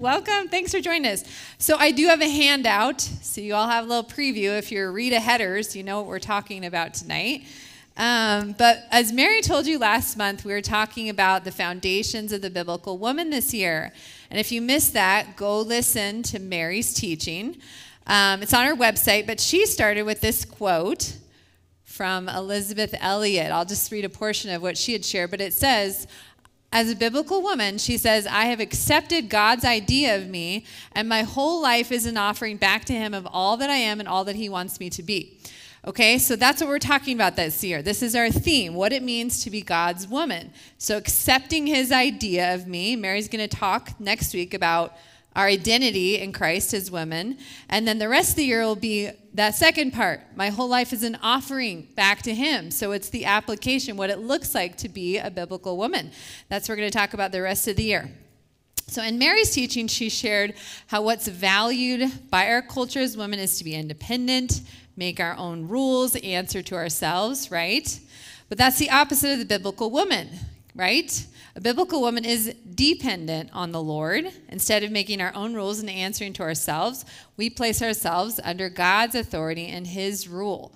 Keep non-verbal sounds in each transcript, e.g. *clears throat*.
Welcome. Thanks for joining us. So, I do have a handout, so you all have a little preview. If you're Rita headers, you know what we're talking about tonight. Um, but as Mary told you last month, we were talking about the foundations of the biblical woman this year. And if you missed that, go listen to Mary's teaching. Um, it's on her website, but she started with this quote from Elisabeth Elliot. I'll just read a portion of what she had shared, but it says, as a biblical woman, she says, I have accepted God's idea of me, and my whole life is an offering back to Him of all that I am and all that He wants me to be. Okay, so that's what we're talking about this year. This is our theme what it means to be God's woman. So, accepting His idea of me. Mary's going to talk next week about our identity in Christ as women. And then the rest of the year will be that second part. My whole life is an offering back to Him. So it's the application, what it looks like to be a biblical woman. That's what we're going to talk about the rest of the year. So, in Mary's teaching, she shared how what's valued by our culture as women is to be independent, make our own rules, answer to ourselves, right? But that's the opposite of the biblical woman, right? A biblical woman is dependent on the Lord. Instead of making our own rules and answering to ourselves, we place ourselves under God's authority and His rule.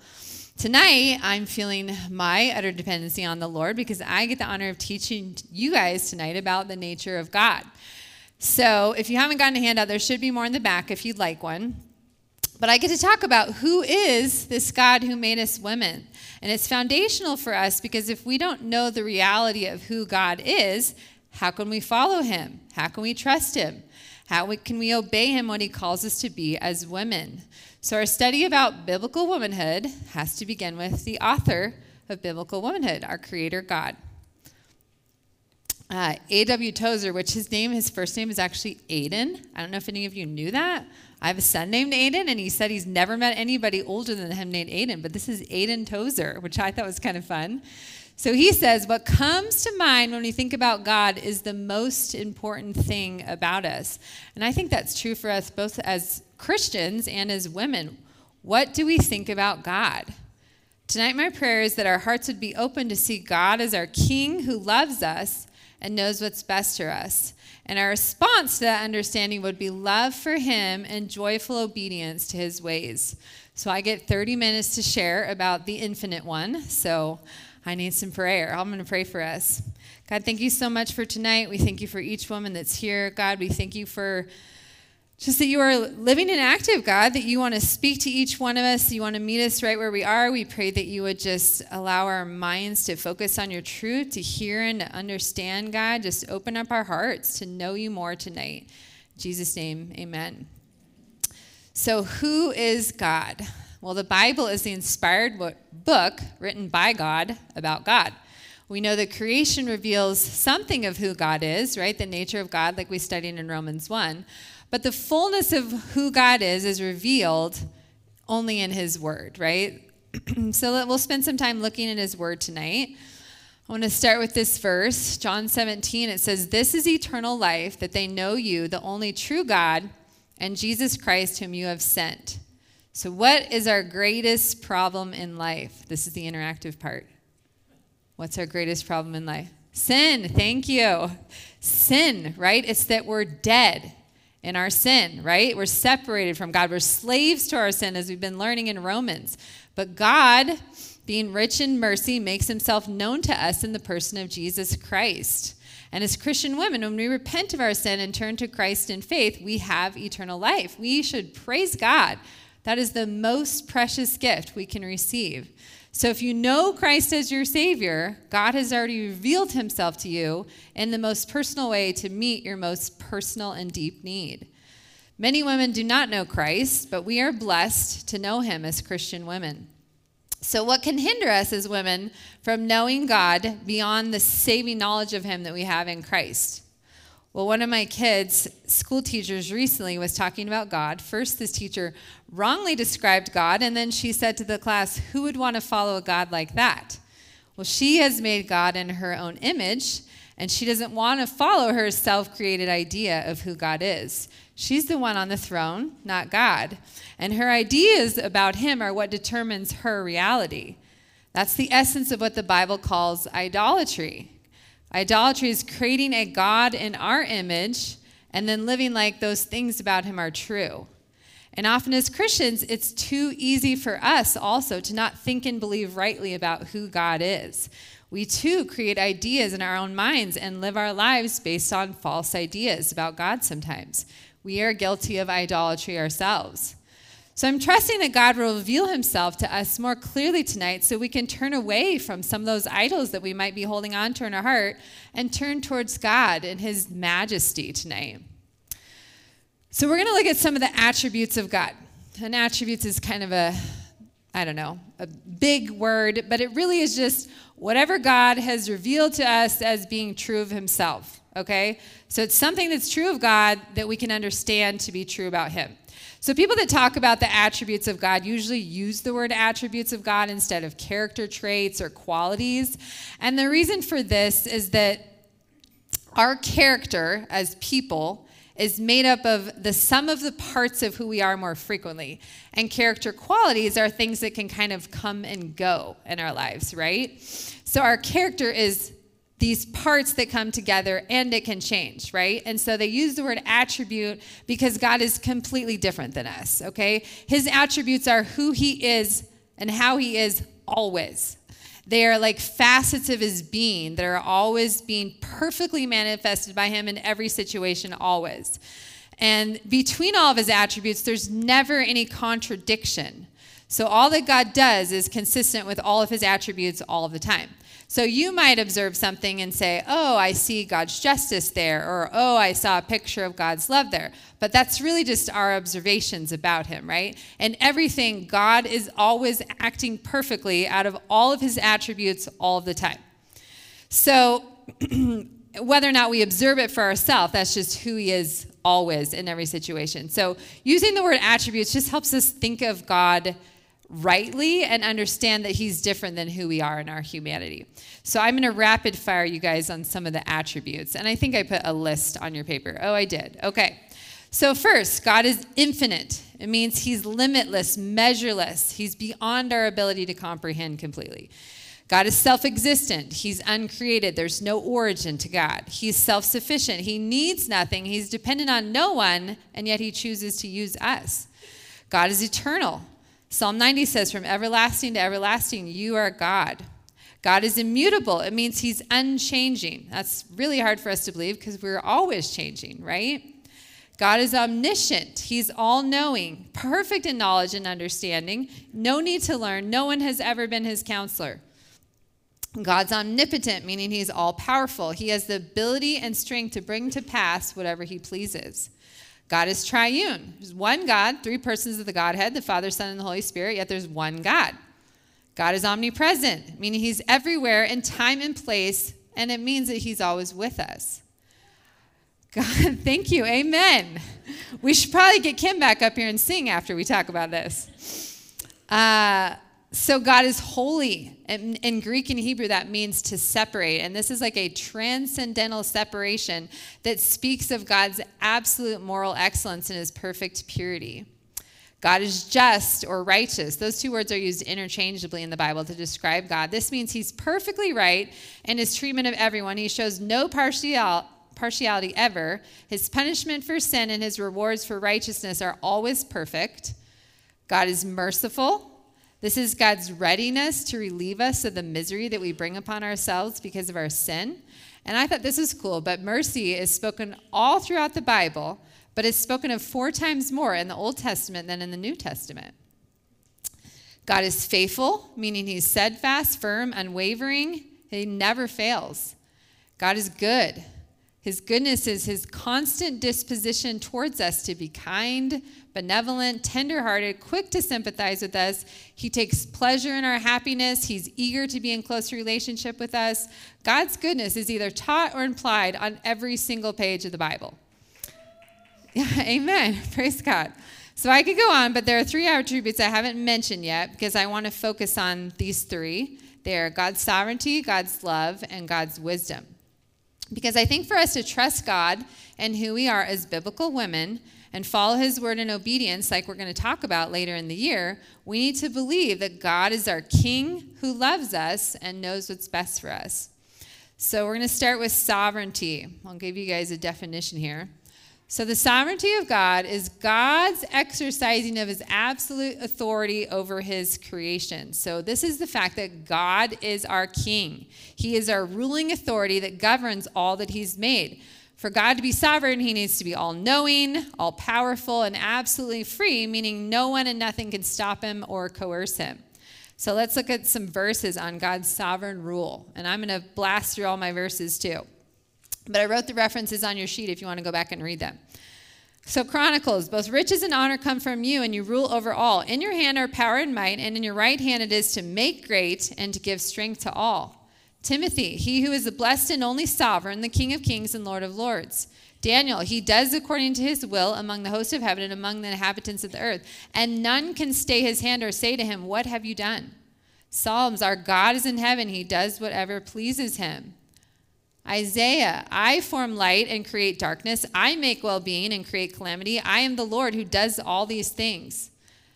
Tonight, I'm feeling my utter dependency on the Lord because I get the honor of teaching you guys tonight about the nature of God. So, if you haven't gotten a handout, there should be more in the back if you'd like one. But I get to talk about who is this God who made us women. And it's foundational for us because if we don't know the reality of who God is, how can we follow him? How can we trust him? How can we obey him when he calls us to be as women? So, our study about biblical womanhood has to begin with the author of biblical womanhood, our creator God. Uh, A.W. Tozer, which his name, his first name is actually Aiden. I don't know if any of you knew that. I have a son named Aiden, and he said he's never met anybody older than him named Aiden, but this is Aiden Tozer, which I thought was kind of fun. So he says, What comes to mind when we think about God is the most important thing about us. And I think that's true for us both as Christians and as women. What do we think about God? Tonight, my prayer is that our hearts would be open to see God as our King who loves us and knows what's best for us. And our response to that understanding would be love for Him and joyful obedience to His ways. So I get 30 minutes to share about the infinite one. So I need some prayer. I'm going to pray for us. God, thank you so much for tonight. We thank you for each woman that's here. God, we thank you for just that you are living and active, God, that you want to speak to each one of us. You want to meet us right where we are. We pray that you would just allow our minds to focus on your truth, to hear and to understand, God. Just open up our hearts to know you more tonight. In Jesus' name, amen. So, who is God? Well, the Bible is the inspired book written by God about God. We know that creation reveals something of who God is, right? The nature of God, like we studied in Romans 1. But the fullness of who God is is revealed only in His Word, right? *clears throat* so we'll spend some time looking at His Word tonight. I want to start with this verse, John 17. It says, This is eternal life, that they know you, the only true God, and Jesus Christ, whom you have sent. So, what is our greatest problem in life? This is the interactive part. What's our greatest problem in life? Sin. Thank you. Sin, right? It's that we're dead in our sin, right? We're separated from God. We're slaves to our sin, as we've been learning in Romans. But God, being rich in mercy, makes himself known to us in the person of Jesus Christ. And as Christian women, when we repent of our sin and turn to Christ in faith, we have eternal life. We should praise God. That is the most precious gift we can receive. So if you know Christ as your Savior, God has already revealed himself to you in the most personal way to meet your most personal and deep need. Many women do not know Christ, but we are blessed to know him as Christian women. So, what can hinder us as women from knowing God beyond the saving knowledge of him that we have in Christ? Well, one of my kids' school teachers recently was talking about God. First, this teacher wrongly described God, and then she said to the class, Who would want to follow a God like that? Well, she has made God in her own image, and she doesn't want to follow her self created idea of who God is. She's the one on the throne, not God. And her ideas about him are what determines her reality. That's the essence of what the Bible calls idolatry. Idolatry is creating a God in our image and then living like those things about him are true. And often as Christians, it's too easy for us also to not think and believe rightly about who God is. We too create ideas in our own minds and live our lives based on false ideas about God sometimes. We are guilty of idolatry ourselves. So I'm trusting that God will reveal himself to us more clearly tonight so we can turn away from some of those idols that we might be holding on to in our heart and turn towards God and his majesty tonight. So we're going to look at some of the attributes of God. And attributes is kind of a, I don't know, a big word, but it really is just whatever God has revealed to us as being true of himself, okay? So it's something that's true of God that we can understand to be true about him. So, people that talk about the attributes of God usually use the word attributes of God instead of character traits or qualities. And the reason for this is that our character as people is made up of the sum of the parts of who we are more frequently. And character qualities are things that can kind of come and go in our lives, right? So, our character is these parts that come together and it can change, right? And so they use the word attribute because God is completely different than us, okay? His attributes are who he is and how he is always. They are like facets of his being that are always being perfectly manifested by him in every situation, always. And between all of his attributes, there's never any contradiction. So all that God does is consistent with all of his attributes all of the time. So you might observe something and say, oh, I see God's justice there, or oh, I saw a picture of God's love there. But that's really just our observations about him, right? And everything, God is always acting perfectly out of all of his attributes all the time. So *clears throat* whether or not we observe it for ourselves, that's just who he is always in every situation. So using the word attributes just helps us think of God rightly and understand that he's different than who we are in our humanity. So I'm going to rapid fire you guys on some of the attributes. And I think I put a list on your paper. Oh, I did. Okay. So, first, God is infinite. It means he's limitless, measureless. He's beyond our ability to comprehend completely. God is self existent. He's uncreated. There's no origin to God. He's self sufficient. He needs nothing. He's dependent on no one, and yet he chooses to use us. God is eternal. Psalm 90 says, From everlasting to everlasting, you are God. God is immutable. It means he's unchanging. That's really hard for us to believe because we're always changing, right? God is omniscient. He's all knowing, perfect in knowledge and understanding, no need to learn. No one has ever been his counselor. God's omnipotent, meaning he's all powerful. He has the ability and strength to bring to pass whatever he pleases. God is triune. There's one God, three persons of the Godhead, the Father, Son, and the Holy Spirit, yet there's one God. God is omnipresent, meaning he's everywhere in time and place, and it means that he's always with us. God, *laughs* thank you. Amen. We should probably get Kim back up here and sing after we talk about this. Uh, so God is holy. In, in, Greek and Hebrew, that means to separate. And this is like a transcendental separation that speaks of God's absolute moral excellence and his perfect purity. God is just or righteous. Those two words are used interchangeably in the Bible to describe God. This means he's perfectly right in his treatment of everyone. He shows no partial, partiality ever. His punishment for sin and his rewards for righteousness are always perfect. God is merciful. This is God's readiness to relieve us of the misery that we bring upon ourselves because of our sin. And I thought this was cool, but mercy is spoken all throughout the Bible, but it's spoken of four times more in the Old Testament than in the New Testament. God is faithful, meaning he's steadfast, firm, unwavering. He never fails. God is good. His goodness is his constant disposition towards us to be kind, benevolent, tenderhearted, quick to sympathize with us. He takes pleasure in our happiness. He's eager to be in close relationship with us. God's goodness is either taught or implied on every single page of the Bible. Yeah, *laughs* amen. *laughs* Praise God. So I could go on, but there are three attributes I haven't mentioned yet because I want to focus on these three. They are God's sovereignty, God's love, and God's wisdom. Because I think for us to trust God and who we are as biblical women and follow his word in obedience, like we're going to talk about later in the year, we need to believe that God is our king who loves us and knows what's best for us. So we're going to start with sovereignty. I'll give you guys a definition here. So, the sovereignty of God is God's exercising of his absolute authority over his creation. So, this is the fact that God is our king. He is our ruling authority that governs all that he's made. For God to be sovereign, he needs to be all knowing, all powerful, and absolutely free, meaning no one and nothing can stop him or coerce him. So, let's look at some verses on God's sovereign rule. And I'm going to blast through all my verses too. But I wrote the references on your sheet if you want to go back and read them. So, Chronicles, both riches and honor come from you, and you rule over all. In your hand are power and might, and in your right hand it is to make great and to give strength to all. Timothy, he who is the blessed and only sovereign, the King of kings and Lord of lords. Daniel, he does according to his will among the host of heaven and among the inhabitants of the earth, and none can stay his hand or say to him, What have you done? Psalms, our God is in heaven, he does whatever pleases him. Isaiah, I form light and create darkness. I make well being and create calamity. I am the Lord who does all these things.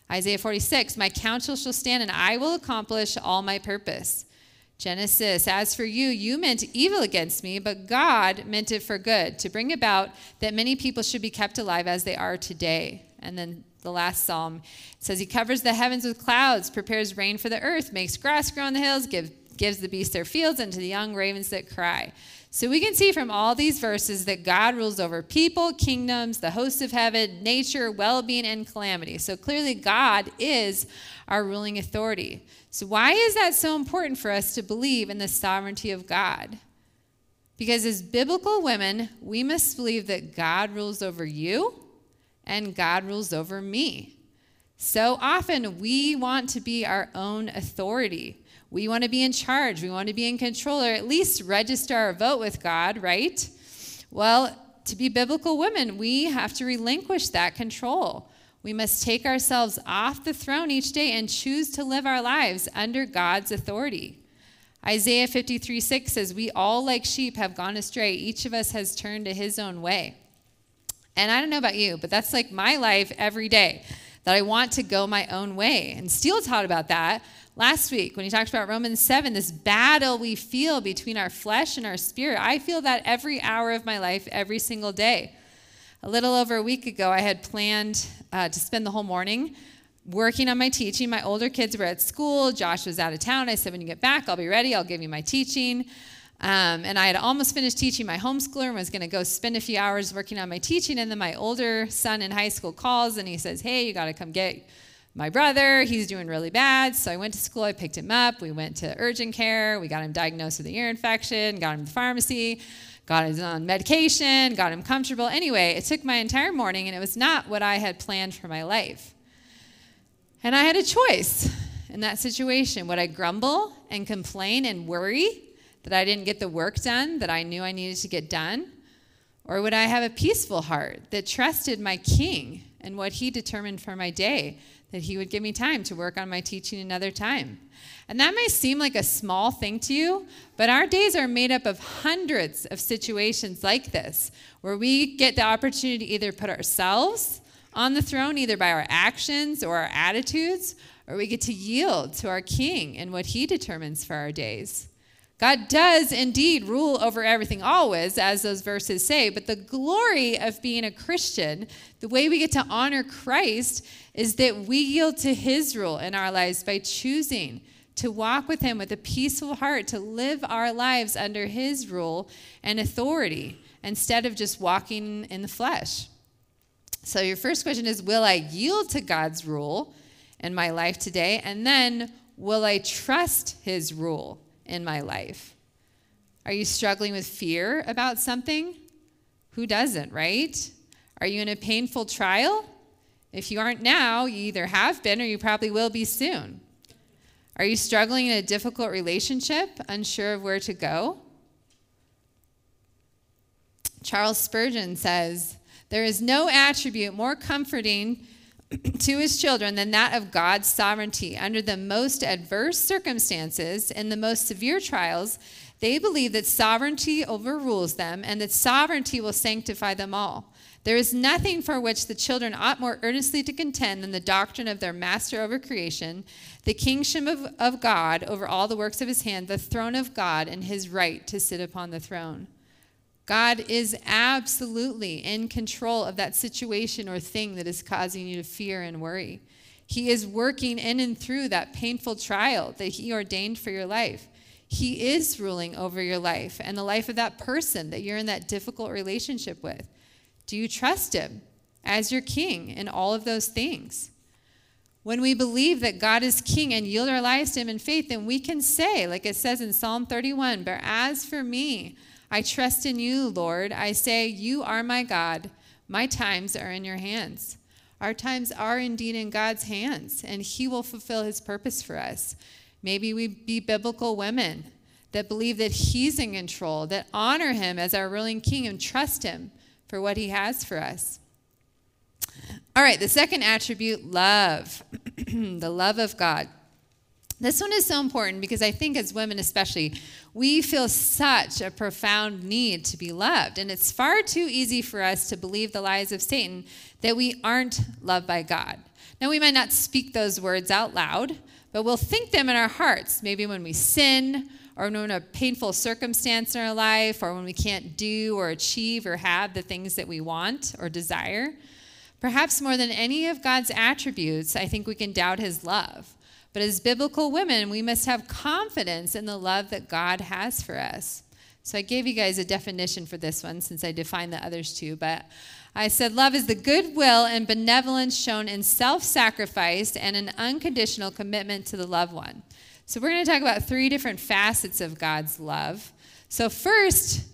Isaiah 46, my counsel shall stand and I will accomplish all my purpose. Genesis, as for you, you meant evil against me, but God meant it for good, to bring about that many people should be kept alive as they are today. And then the last psalm says, He covers the heavens with clouds, prepares rain for the earth, makes grass grow on the hills, give, gives the beasts their fields, and to the young ravens that cry. So we can see from all these verses that God rules over people, kingdoms, the hosts of heaven, nature, well being, and calamity. So clearly, God is our ruling authority. So, why is that so important for us to believe in the sovereignty of God? Because as biblical women, we must believe that God rules over you and God rules over me. So often, we want to be our own authority. We want to be in charge. We want to be in control, or at least register our vote with God, right? Well, to be biblical women, we have to relinquish that control. We must take ourselves off the throne each day and choose to live our lives under God's authority. Isaiah 53 6 says, We all, like sheep, have gone astray. Each of us has turned to his own way. And I don't know about you, but that's like my life every day, that I want to go my own way. And Steele taught about that last week when he talked about Romans 7, this battle we feel between our flesh and our spirit. I feel that every hour of my life, every single day. A little over a week ago, I had planned uh, to spend the whole morning working on my teaching. My older kids were at school. Josh was out of town. I said, when you get back, I'll be ready. I'll give you my teaching. Um, and I had almost finished teaching my homeschooler and was going to go spend a few hours working on my teaching. And then my older son in high school calls and he says, Hey, you got to come get my brother, he's doing really bad. So I went to school, I picked him up. We went to urgent care. We got him diagnosed with an ear infection, got him to the pharmacy, got him on medication, got him comfortable. Anyway, it took my entire morning, and it was not what I had planned for my life. And I had a choice in that situation. Would I grumble and complain and worry that I didn't get the work done that I knew I needed to get done? Or would I have a peaceful heart that trusted my king and what he determined for my day? That He would give me time to work on my teaching another time. And that may seem like a small thing to you, but our days are made up of hundreds of situations like this, where we get the opportunity to either put ourselves on the throne, either by our actions or our attitudes, or we get to yield to our King and what He determines for our days. God does indeed rule over everything always, as those verses say, but the glory of being a Christian, the way we get to honor Christ, is that we yield to his rule in our lives by choosing to walk with him with a peaceful heart, to live our lives under his rule and authority instead of just walking in the flesh. So, your first question is Will I yield to God's rule in my life today? And then, will I trust his rule in my life? Are you struggling with fear about something? Who doesn't, right? Are you in a painful trial? If you aren't now, you either have been or you probably will be soon. Are you struggling in a difficult relationship, unsure of where to go? Charles Spurgeon says, There is no attribute more comforting to his children than that of God's sovereignty. Under the most adverse circumstances, and the most severe trials, they believe that sovereignty overrules them and that sovereignty will sanctify them all. There is nothing for which the children ought more earnestly to contend than the doctrine of their master over creation, the kingship of, of God over all the works of his hand, the throne of God, and his right to sit upon the throne. God is absolutely in control of that situation or thing that is causing you to fear and worry. He is working in and through that painful trial that He ordained for your life. He is ruling over your life and the life of that person that you're in that difficult relationship with. Do you trust Him as your King in all of those things? When we believe that God is King and yield our lives to Him in faith, then we can say, like it says in Psalm 31, But as for me, I trust in you, Lord. I say, You are my God. My times are in your hands. Our times are indeed in God's hands, and He will fulfill His purpose for us. Maybe we be biblical women that believe that He's in control, that honor Him as our ruling King, and trust Him for what He has for us. All right, the second attribute love, *clears throat* the love of God. This one is so important because I think, as women especially, we feel such a profound need to be loved. And it's far too easy for us to believe the lies of Satan that we aren't loved by God. Now, we might not speak those words out loud, but we'll think them in our hearts, maybe when we sin, or when in a painful circumstance in our life, or when we can't do or achieve or have the things that we want or desire. Perhaps more than any of God's attributes, I think we can doubt his love. But as biblical women, we must have confidence in the love that God has for us. So I gave you guys a definition for this one since I defined the others too. But I said, Love is the goodwill and benevolence shown in self sacrifice and an unconditional commitment to the loved one. So we're going to talk about three different facets of God's love. So, first,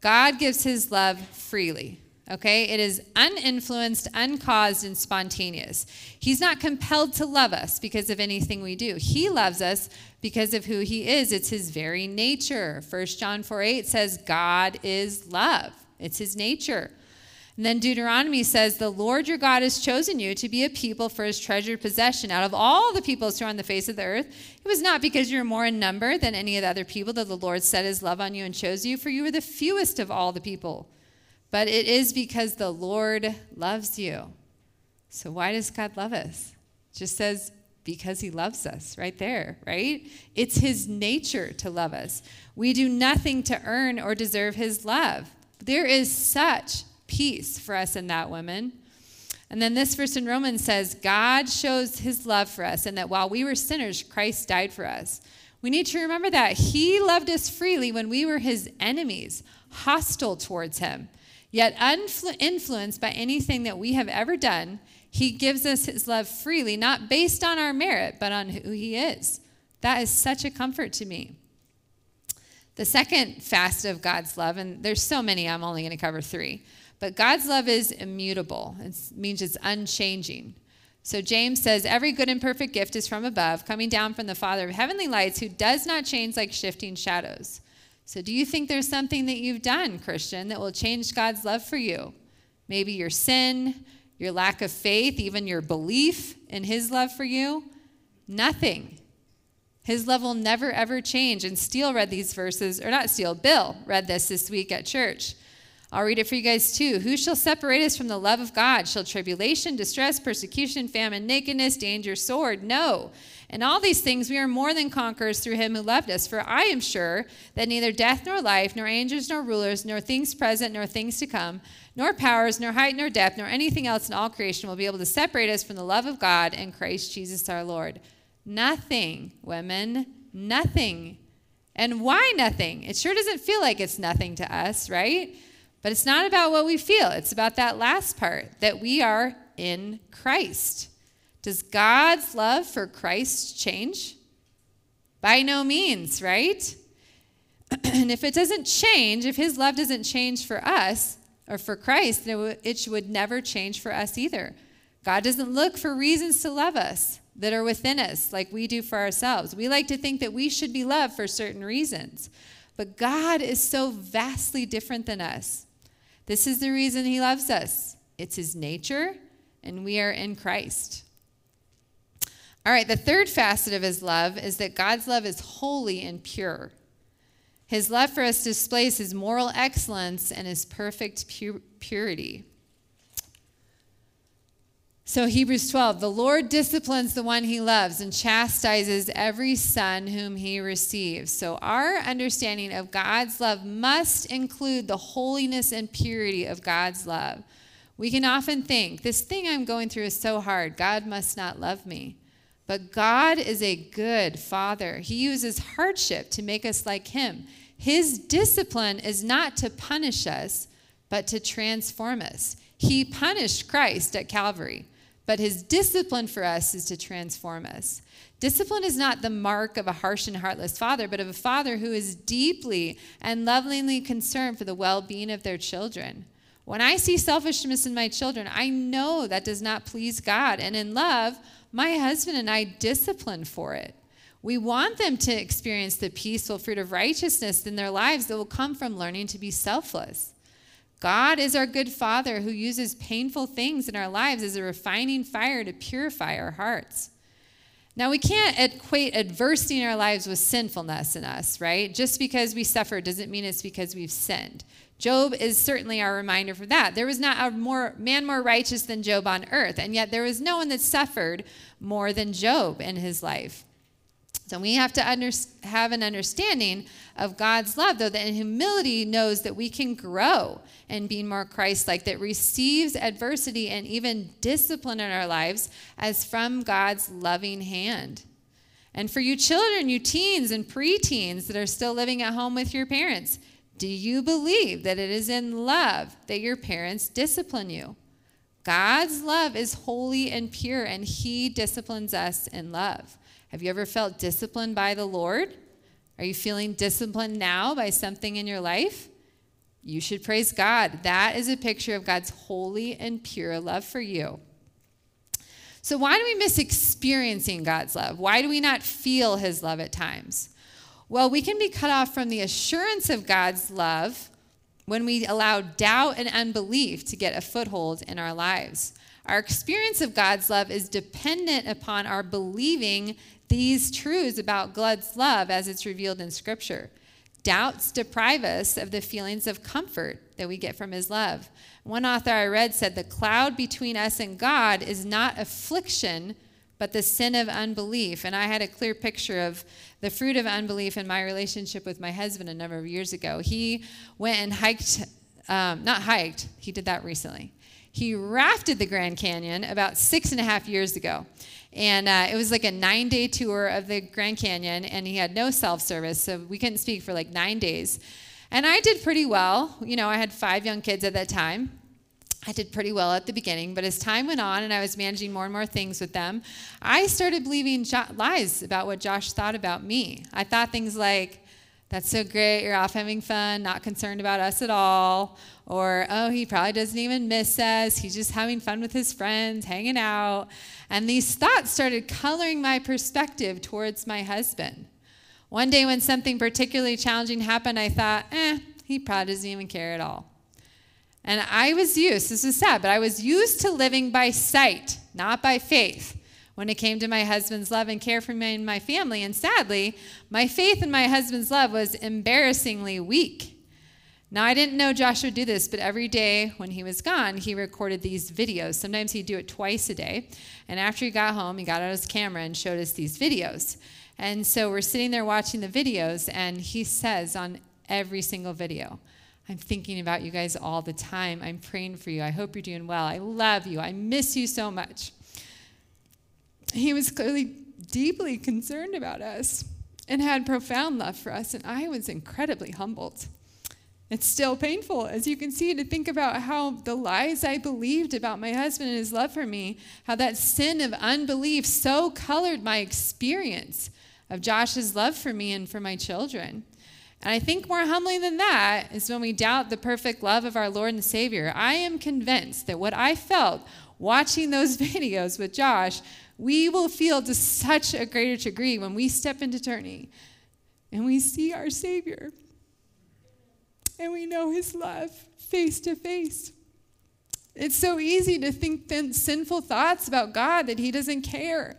God gives his love freely. Okay? It is uninfluenced, uncaused, and spontaneous. He's not compelled to love us because of anything we do. He loves us because of who he is. It's his very nature. 1 John 4 8 says, God is love. It's his nature. And then Deuteronomy says, The Lord your God has chosen you to be a people for his treasured possession out of all the peoples who are on the face of the earth. It was not because you're more in number than any of the other people that the Lord set his love on you and chose you, for you were the fewest of all the people but it is because the Lord loves you. So, why does God love us? It just says, because he loves us right there, right? It's his nature to love us. We do nothing to earn or deserve his love. There is such peace for us in that, woman. And then this verse in Romans says, God shows his love for us, and that while we were sinners, Christ died for us. We need to remember that. He loved us freely when we were his enemies, hostile towards him. Yet, uninfluenced by anything that we have ever done, he gives us his love freely, not based on our merit, but on who he is. That is such a comfort to me. The second facet of God's love, and there's so many, I'm only going to cover three, but God's love is immutable. It means it's unchanging. So James says, Every good and perfect gift is from above, coming down from the Father of heavenly lights, who does not change like shifting shadows. So, do you think there's something that you've done, Christian, that will change God's love for you? Maybe your sin, your lack of faith, even your belief in His love for you? Nothing. His love will never, ever change. And Steele read these verses, or not Steele, Bill read this this week at church. I'll read it for you guys too. Who shall separate us from the love of God? Shall tribulation, distress, persecution, famine, nakedness, danger, sword? No. In all these things we are more than conquerors through him who loved us. For I am sure that neither death nor life, nor angels nor rulers, nor things present nor things to come, nor powers, nor height nor depth, nor anything else in all creation will be able to separate us from the love of God and Christ Jesus our Lord. Nothing, women, nothing. And why nothing? It sure doesn't feel like it's nothing to us, right? But it's not about what we feel, it's about that last part that we are in Christ. Does God's love for Christ change? By no means, right? *clears throat* and if it doesn't change, if his love doesn't change for us or for Christ, then it would never change for us either. God doesn't look for reasons to love us that are within us like we do for ourselves. We like to think that we should be loved for certain reasons. But God is so vastly different than us. This is the reason he loves us it's his nature, and we are in Christ. All right, the third facet of his love is that God's love is holy and pure. His love for us displays his moral excellence and his perfect pu- purity. So, Hebrews 12, the Lord disciplines the one he loves and chastises every son whom he receives. So, our understanding of God's love must include the holiness and purity of God's love. We can often think, this thing I'm going through is so hard, God must not love me. But God is a good father. He uses hardship to make us like him. His discipline is not to punish us, but to transform us. He punished Christ at Calvary but his discipline for us is to transform us. Discipline is not the mark of a harsh and heartless father, but of a father who is deeply and lovingly concerned for the well being of their children. When I see selfishness in my children, I know that does not please God. And in love, my husband and I discipline for it. We want them to experience the peaceful fruit of righteousness in their lives that will come from learning to be selfless. God is our good Father who uses painful things in our lives as a refining fire to purify our hearts. Now, we can't equate adversity in our lives with sinfulness in us, right? Just because we suffer doesn't mean it's because we've sinned. Job is certainly our reminder for that. There was not a more, man more righteous than Job on earth, and yet there was no one that suffered more than Job in his life. So we have to under, have an understanding of God's love, though, that in humility knows that we can grow and be more Christ like, that receives adversity and even discipline in our lives as from God's loving hand. And for you children, you teens and preteens that are still living at home with your parents, do you believe that it is in love that your parents discipline you? God's love is holy and pure, and He disciplines us in love. Have you ever felt disciplined by the Lord? Are you feeling disciplined now by something in your life? You should praise God. That is a picture of God's holy and pure love for you. So, why do we miss experiencing God's love? Why do we not feel His love at times? Well, we can be cut off from the assurance of God's love when we allow doubt and unbelief to get a foothold in our lives. Our experience of God's love is dependent upon our believing these truths about God's love as it's revealed in Scripture. Doubts deprive us of the feelings of comfort that we get from His love. One author I read said, The cloud between us and God is not affliction, but the sin of unbelief. And I had a clear picture of the fruit of unbelief in my relationship with my husband a number of years ago. He went and hiked, um, not hiked, he did that recently. He rafted the Grand Canyon about six and a half years ago. And uh, it was like a nine day tour of the Grand Canyon, and he had no self service, so we couldn't speak for like nine days. And I did pretty well. You know, I had five young kids at that time. I did pretty well at the beginning, but as time went on and I was managing more and more things with them, I started believing jo- lies about what Josh thought about me. I thought things like, that's so great, you're off having fun, not concerned about us at all. Or, oh, he probably doesn't even miss us, he's just having fun with his friends, hanging out. And these thoughts started coloring my perspective towards my husband. One day, when something particularly challenging happened, I thought, eh, he probably doesn't even care at all. And I was used, this is sad, but I was used to living by sight, not by faith, when it came to my husband's love and care for me and my family. And sadly, my faith in my husband's love was embarrassingly weak. Now, I didn't know Josh would do this, but every day when he was gone, he recorded these videos. Sometimes he'd do it twice a day. And after he got home, he got out his camera and showed us these videos. And so we're sitting there watching the videos, and he says on every single video, I'm thinking about you guys all the time. I'm praying for you. I hope you're doing well. I love you. I miss you so much. He was clearly deeply concerned about us and had profound love for us, and I was incredibly humbled. It's still painful, as you can see, to think about how the lies I believed about my husband and his love for me, how that sin of unbelief so colored my experience of Josh's love for me and for my children. And I think more humbling than that is when we doubt the perfect love of our Lord and Savior. I am convinced that what I felt watching those *laughs* videos with Josh, we will feel to such a greater degree when we step into eternity and we see our Savior and we know his love face to face. It's so easy to think sinful thoughts about God that he doesn't care.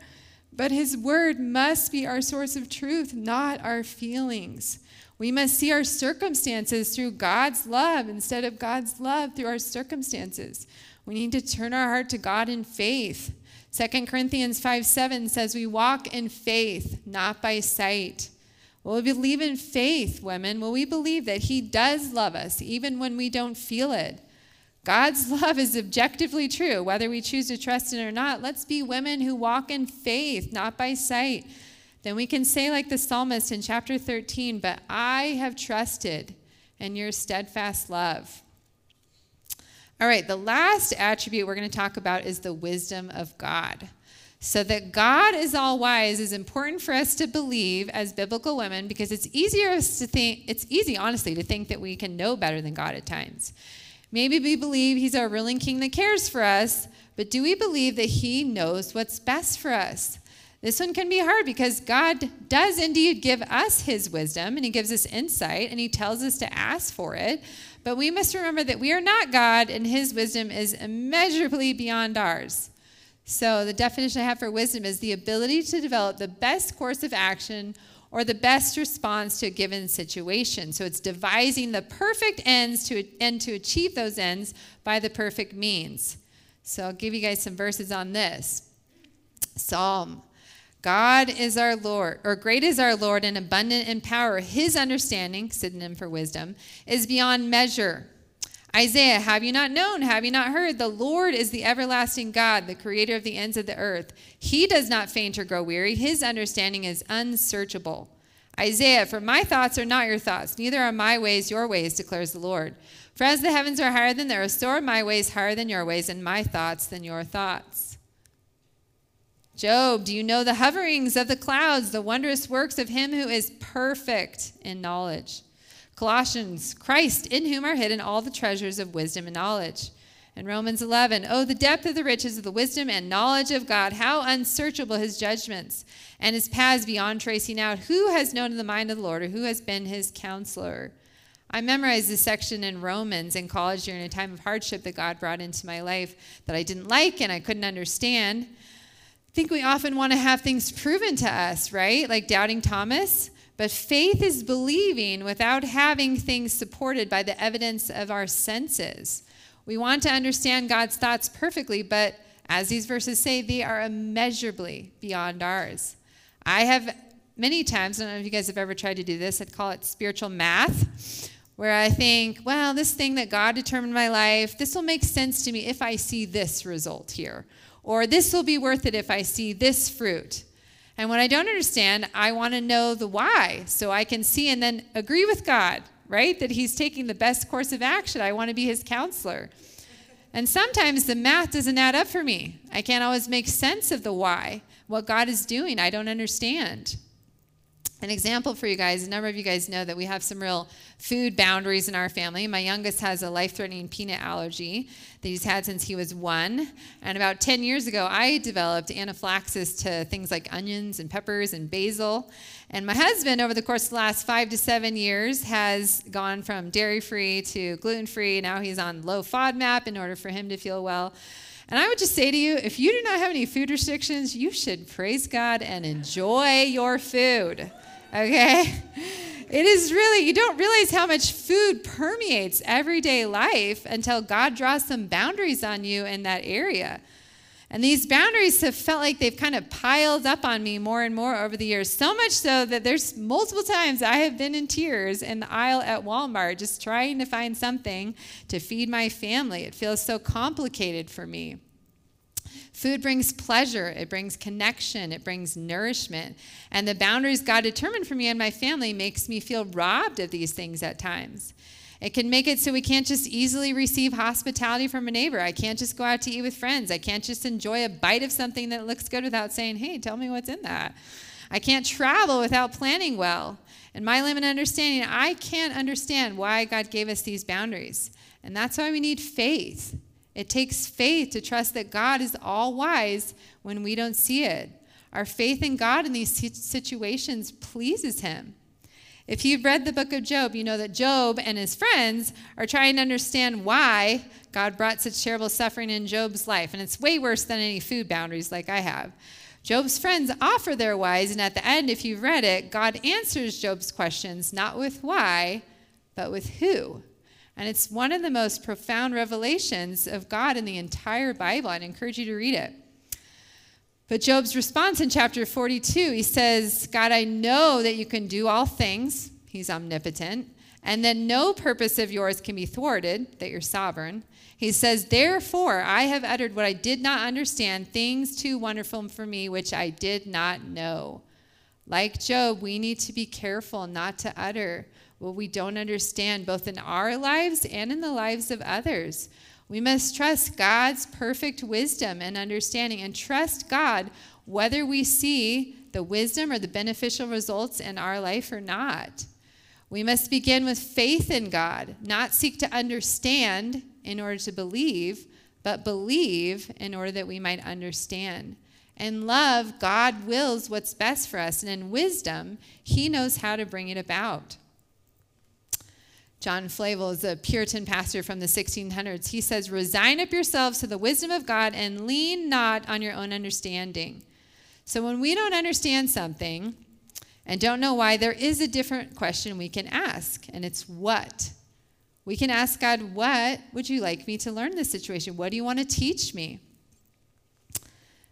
But his word must be our source of truth, not our feelings. We must see our circumstances through God's love instead of God's love through our circumstances. We need to turn our heart to God in faith. 2 Corinthians 5 7 says, We walk in faith, not by sight. Will we believe in faith, women? Will we believe that He does love us even when we don't feel it? God's *laughs* love is objectively true, whether we choose to trust it or not. Let's be women who walk in faith, not by sight. Then we can say, like the psalmist in chapter 13, But I have trusted in your steadfast love. All right, the last attribute we're going to talk about is the wisdom of God. So that God is all wise is important for us to believe as biblical women because it's easier to think it's easy honestly to think that we can know better than God at times. Maybe we believe he's our ruling king that cares for us, but do we believe that he knows what's best for us? This one can be hard because God does indeed give us his wisdom and he gives us insight and he tells us to ask for it. But we must remember that we are not God and his wisdom is immeasurably beyond ours. So, the definition I have for wisdom is the ability to develop the best course of action or the best response to a given situation. So, it's devising the perfect ends to and to achieve those ends by the perfect means. So, I'll give you guys some verses on this. Psalm God is our Lord, or great is our Lord and abundant in power. His understanding, synonym for wisdom, is beyond measure. Isaiah, have you not known? Have you not heard? The Lord is the everlasting God, the creator of the ends of the earth. He does not faint or grow weary. His understanding is unsearchable. Isaiah, for my thoughts are not your thoughts, neither are my ways your ways, declares the Lord. For as the heavens are higher than the earth, so are my ways higher than your ways, and my thoughts than your thoughts. Job, do you know the hoverings of the clouds, the wondrous works of him who is perfect in knowledge? Colossians, Christ, in whom are hidden all the treasures of wisdom and knowledge. And Romans 11, oh, the depth of the riches of the wisdom and knowledge of God, how unsearchable his judgments and his paths beyond tracing out. Who has known the mind of the Lord, or who has been his counselor? I memorized this section in Romans in college during a time of hardship that God brought into my life that I didn't like and I couldn't understand. I think we often want to have things proven to us, right? Like doubting Thomas. But faith is believing without having things supported by the evidence of our senses. We want to understand God's thoughts perfectly, but as these verses say, they are immeasurably beyond ours. I have many times, I don't know if you guys have ever tried to do this, I'd call it spiritual math, where I think, well, this thing that God determined my life, this will make sense to me if I see this result here. Or this will be worth it if I see this fruit. And when I don't understand, I want to know the why so I can see and then agree with God, right? That He's taking the best course of action. I want to be His counselor. And sometimes the math doesn't add up for me. I can't always make sense of the why. What God is doing, I don't understand an example for you guys. A number of you guys know that we have some real food boundaries in our family. My youngest has a life-threatening peanut allergy that he's had since he was one. And about 10 years ago i developed anaphylaxis to things like onions and peppers and basil. And my husband over the course of the last five to seven years has gone from dairy-free to gluten-free. Now he's on low fodmap in order for him to feel well. And I would just say to you if you do not have any food restrictions, you should praise God and enjoy your food okay? It is really, you don't realize how much food permeates everyday life until God draws some boundaries on you in that area. And these boundaries have felt like they've kind of piled up on me more and more over the years. So much so that there's multiple times I have been in tears in the aisle at Walmart just trying to find something to feed my family. It feels so complicated for me. Food brings pleasure, it brings connection, it brings nourishment. And the boundaries God determined for me and my family makes me feel robbed of these things at times. It can make it so we can't just easily receive hospitality from a neighbor. I can't just go out to eat with friends. I can't just enjoy a bite of something that looks good without saying, hey, tell me what's in that. I can't travel without planning well. In my limited understanding, I can't understand why God gave us these boundaries. And that's why we need faith. It takes faith to trust that God is all wise when we don't see it. Our faith in God in these situations pleases Him. If you've read the book of Job, you know that Job and his friends are trying to understand why God brought such terrible suffering in Job's life. And it's way worse than any food boundaries like I have. Job's friends offer their whys, and at the end, if you've read it, God answers Job's questions not with why, but with who. And it's one of the most profound revelations of God in the entire Bible. I'd encourage you to read it. But Job's response in chapter 42, he says, God, I know that you can do all things. He's omnipotent. And that no purpose of yours can be thwarted, that you're sovereign. He says, Therefore, I have uttered what I did not understand, things too wonderful for me, which I did not know. Like Job, we need to be careful not to utter what we don't understand, both in our lives and in the lives of others. We must trust God's perfect wisdom and understanding and trust God whether we see the wisdom or the beneficial results in our life or not. We must begin with faith in God, not seek to understand in order to believe, but believe in order that we might understand. In love, God wills what's best for us, and in wisdom, He knows how to bring it about. John Flavel is a Puritan pastor from the 1600s. He says, Resign up yourselves to the wisdom of God and lean not on your own understanding. So when we don't understand something and don't know why, there is a different question we can ask, and it's what? We can ask God, What would you like me to learn this situation? What do you want to teach me?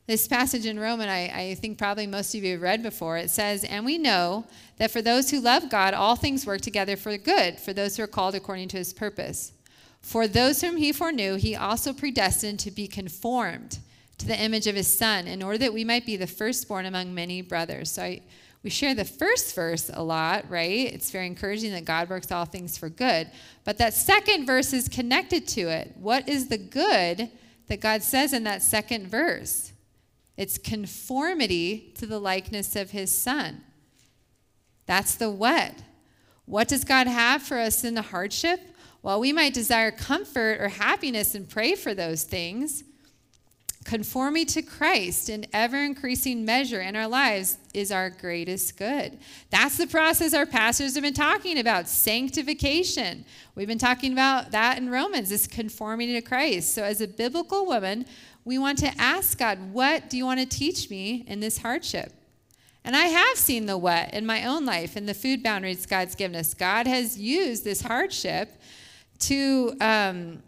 This passage in Roman, I, I, think probably most of you have read before. It says, And we know that for those who love God, all things work together for good, for those who are called according to his purpose. For those whom he foreknew, he also predestined to be conformed to the image of his Son, in order that we might be the firstborn among many brothers. So I we share the first verse a lot, right? It's very encouraging that God works all things for good. But that second verse is connected to it. What is the good that God says in that second verse? It's conformity to the likeness of his son. That's the what. What does God have for us in the hardship? While we might desire comfort or happiness and pray for those things, Conforming to Christ in ever increasing measure in our lives is our greatest good. That's the process our pastors have been talking about sanctification. We've been talking about that in Romans, this conforming to Christ. So, as a biblical woman, we want to ask God, What do you want to teach me in this hardship? And I have seen the what in my own life in the food boundaries God's given us. God has used this hardship to. Um,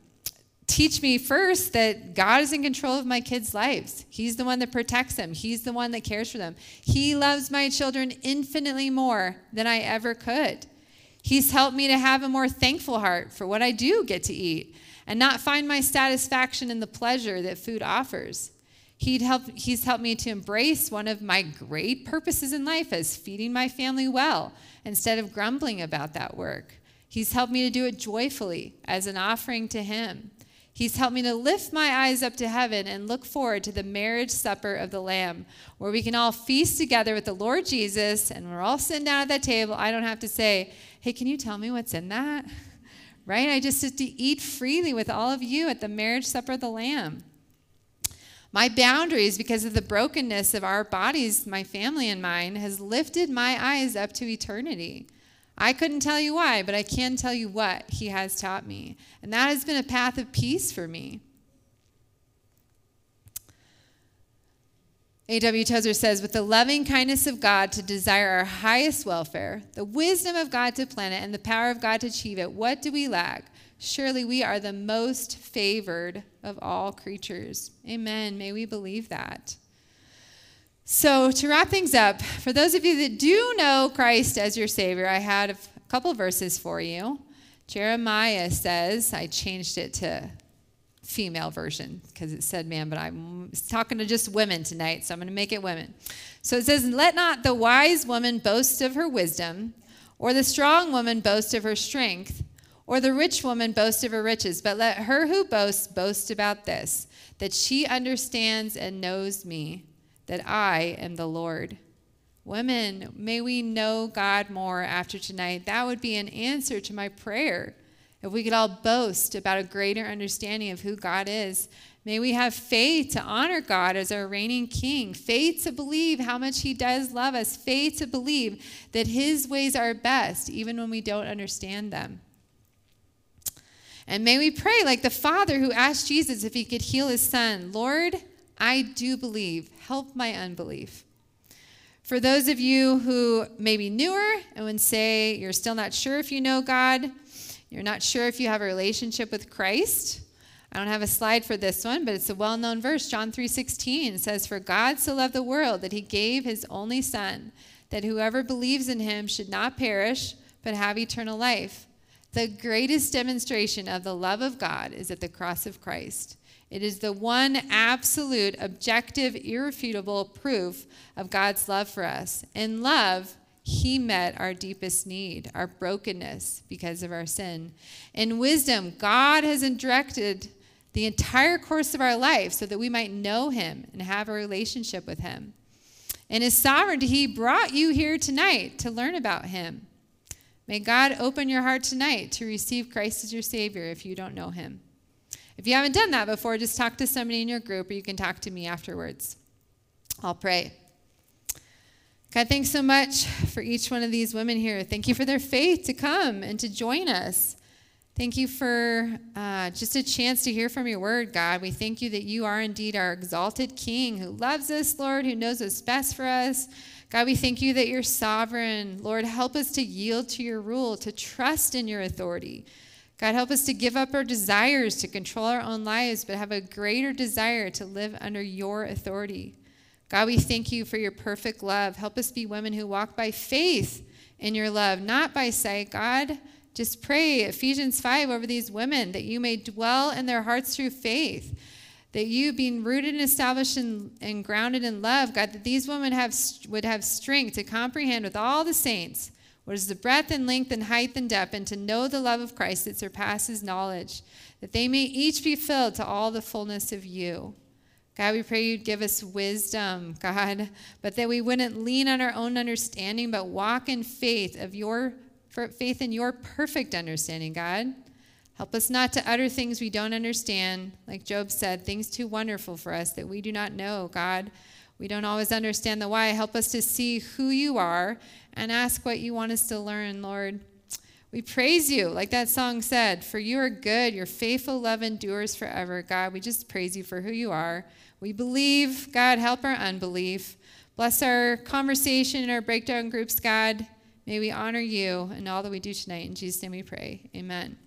teach me first that God is in control of my kids' lives. He's the one that protects them, He's the one that cares for them. He loves my children infinitely more than I ever could. He's helped me to have a more thankful heart for what I do get to eat and not find my satisfaction in the pleasure that food offers. He'd help, he's helped me to embrace one of my great purposes in life as feeding my family well instead of grumbling about that work. He's helped me to do it joyfully as an offering to Him. He's helped me to lift my eyes up to heaven and look forward to the marriage supper of the Lamb, where we can all feast together with the Lord Jesus and we're all sitting down at that table. I don't have to say, hey, can you tell me what's in that? *laughs* Right? I just get to eat freely with all of you at the marriage supper of the Lamb. My boundaries, because of the brokenness of our bodies, my family and mine, has lifted my eyes up to eternity. I couldn't tell you why, but I can tell you what he has taught me. And that has been a path of peace for me. A.W. Tozer says, with the loving kindness of God to desire our highest welfare, the wisdom of God to plan it, and the power of God to achieve it, what do we lack? Surely we are the most favored of all creatures. Amen. May we believe that. So, to wrap things up, for those of you that do know Christ as your Savior, I had a couple verses for you. Jeremiah says, I changed it to female version because it said man, but I'm talking to just women tonight, so I'm going to make it women. So it says, Let not the wise woman boast of her wisdom, or the strong woman boast of her strength, or the rich woman boast of her riches, but let her who boasts boast about this, that she understands and knows me that I am the Lord. Women, may we know God more after tonight. That would be an answer to my prayer. If we could all boast about a greater understanding of who God is, may we have faith to honor God as our reigning King, faith to believe how much He does love us, faith to believe that His ways are best, even when we don't understand them. And may we pray like the Father who asked Jesus if He could heal His son Lord, I do believe. Help my unbelief. For those of you who may be newer and would say you're still not sure if you know God, You're not sure if you have a relationship with Christ. I don't have a slide for this one, but it's a well-known verse. John 3:16 says, "For God so loved the world that he gave his only son, that whoever believes in him should not perish, but have eternal life." The greatest demonstration of the love of God is at the cross of Christ. It is the one absolute, objective, irrefutable proof of God's love for us. In love, he met our deepest need, our brokenness because of our sin. In wisdom, God has directed the entire course of our life so that we might know him and have a relationship with him. In his sovereignty, he brought you here tonight to learn about him. May God open your heart tonight to receive Christ as your Savior if you don't know him. If you haven't done that before, just talk to somebody in your group or you can talk to me afterwards. I'll pray. God, thanks so much for each one of these women here. Thank you for their faith to come and to join us. Thank you for uh, just a chance to hear from your word, God. We thank you that you are indeed our exalted King who loves us, Lord, who knows what's best for us. God, we thank you that you're sovereign. Lord, help us to yield to your rule, to trust in your authority. God, help us to give up our desires to control our own lives, but have a greater desire to live under your authority. God, we thank you for your perfect love. Help us be women who walk by faith in your love, not by sight. God, just pray Ephesians 5 over these women that you may dwell in their hearts through faith. That you, being rooted and established in, and grounded in love, God, that these women have, would have strength to comprehend with all the saints what is the breadth and length and height and depth, and to know the love of Christ that surpasses knowledge, that they may each be filled to all the fullness of you. God, we pray you'd give us wisdom, God, but that we wouldn't lean on our own understanding, but walk in faith of your faith in your perfect understanding, God. Help us not to utter things we don't understand. Like Job said, things too wonderful for us that we do not know, God. We don't always understand the why. Help us to see who you are and ask what you want us to learn, Lord. We praise you, like that song said, for you are good. Your faithful love endures forever. God, we just praise you for who you are. We believe, God, help our unbelief. Bless our conversation and our breakdown groups, God. May we honor you in all that we do tonight. In Jesus' name we pray. Amen.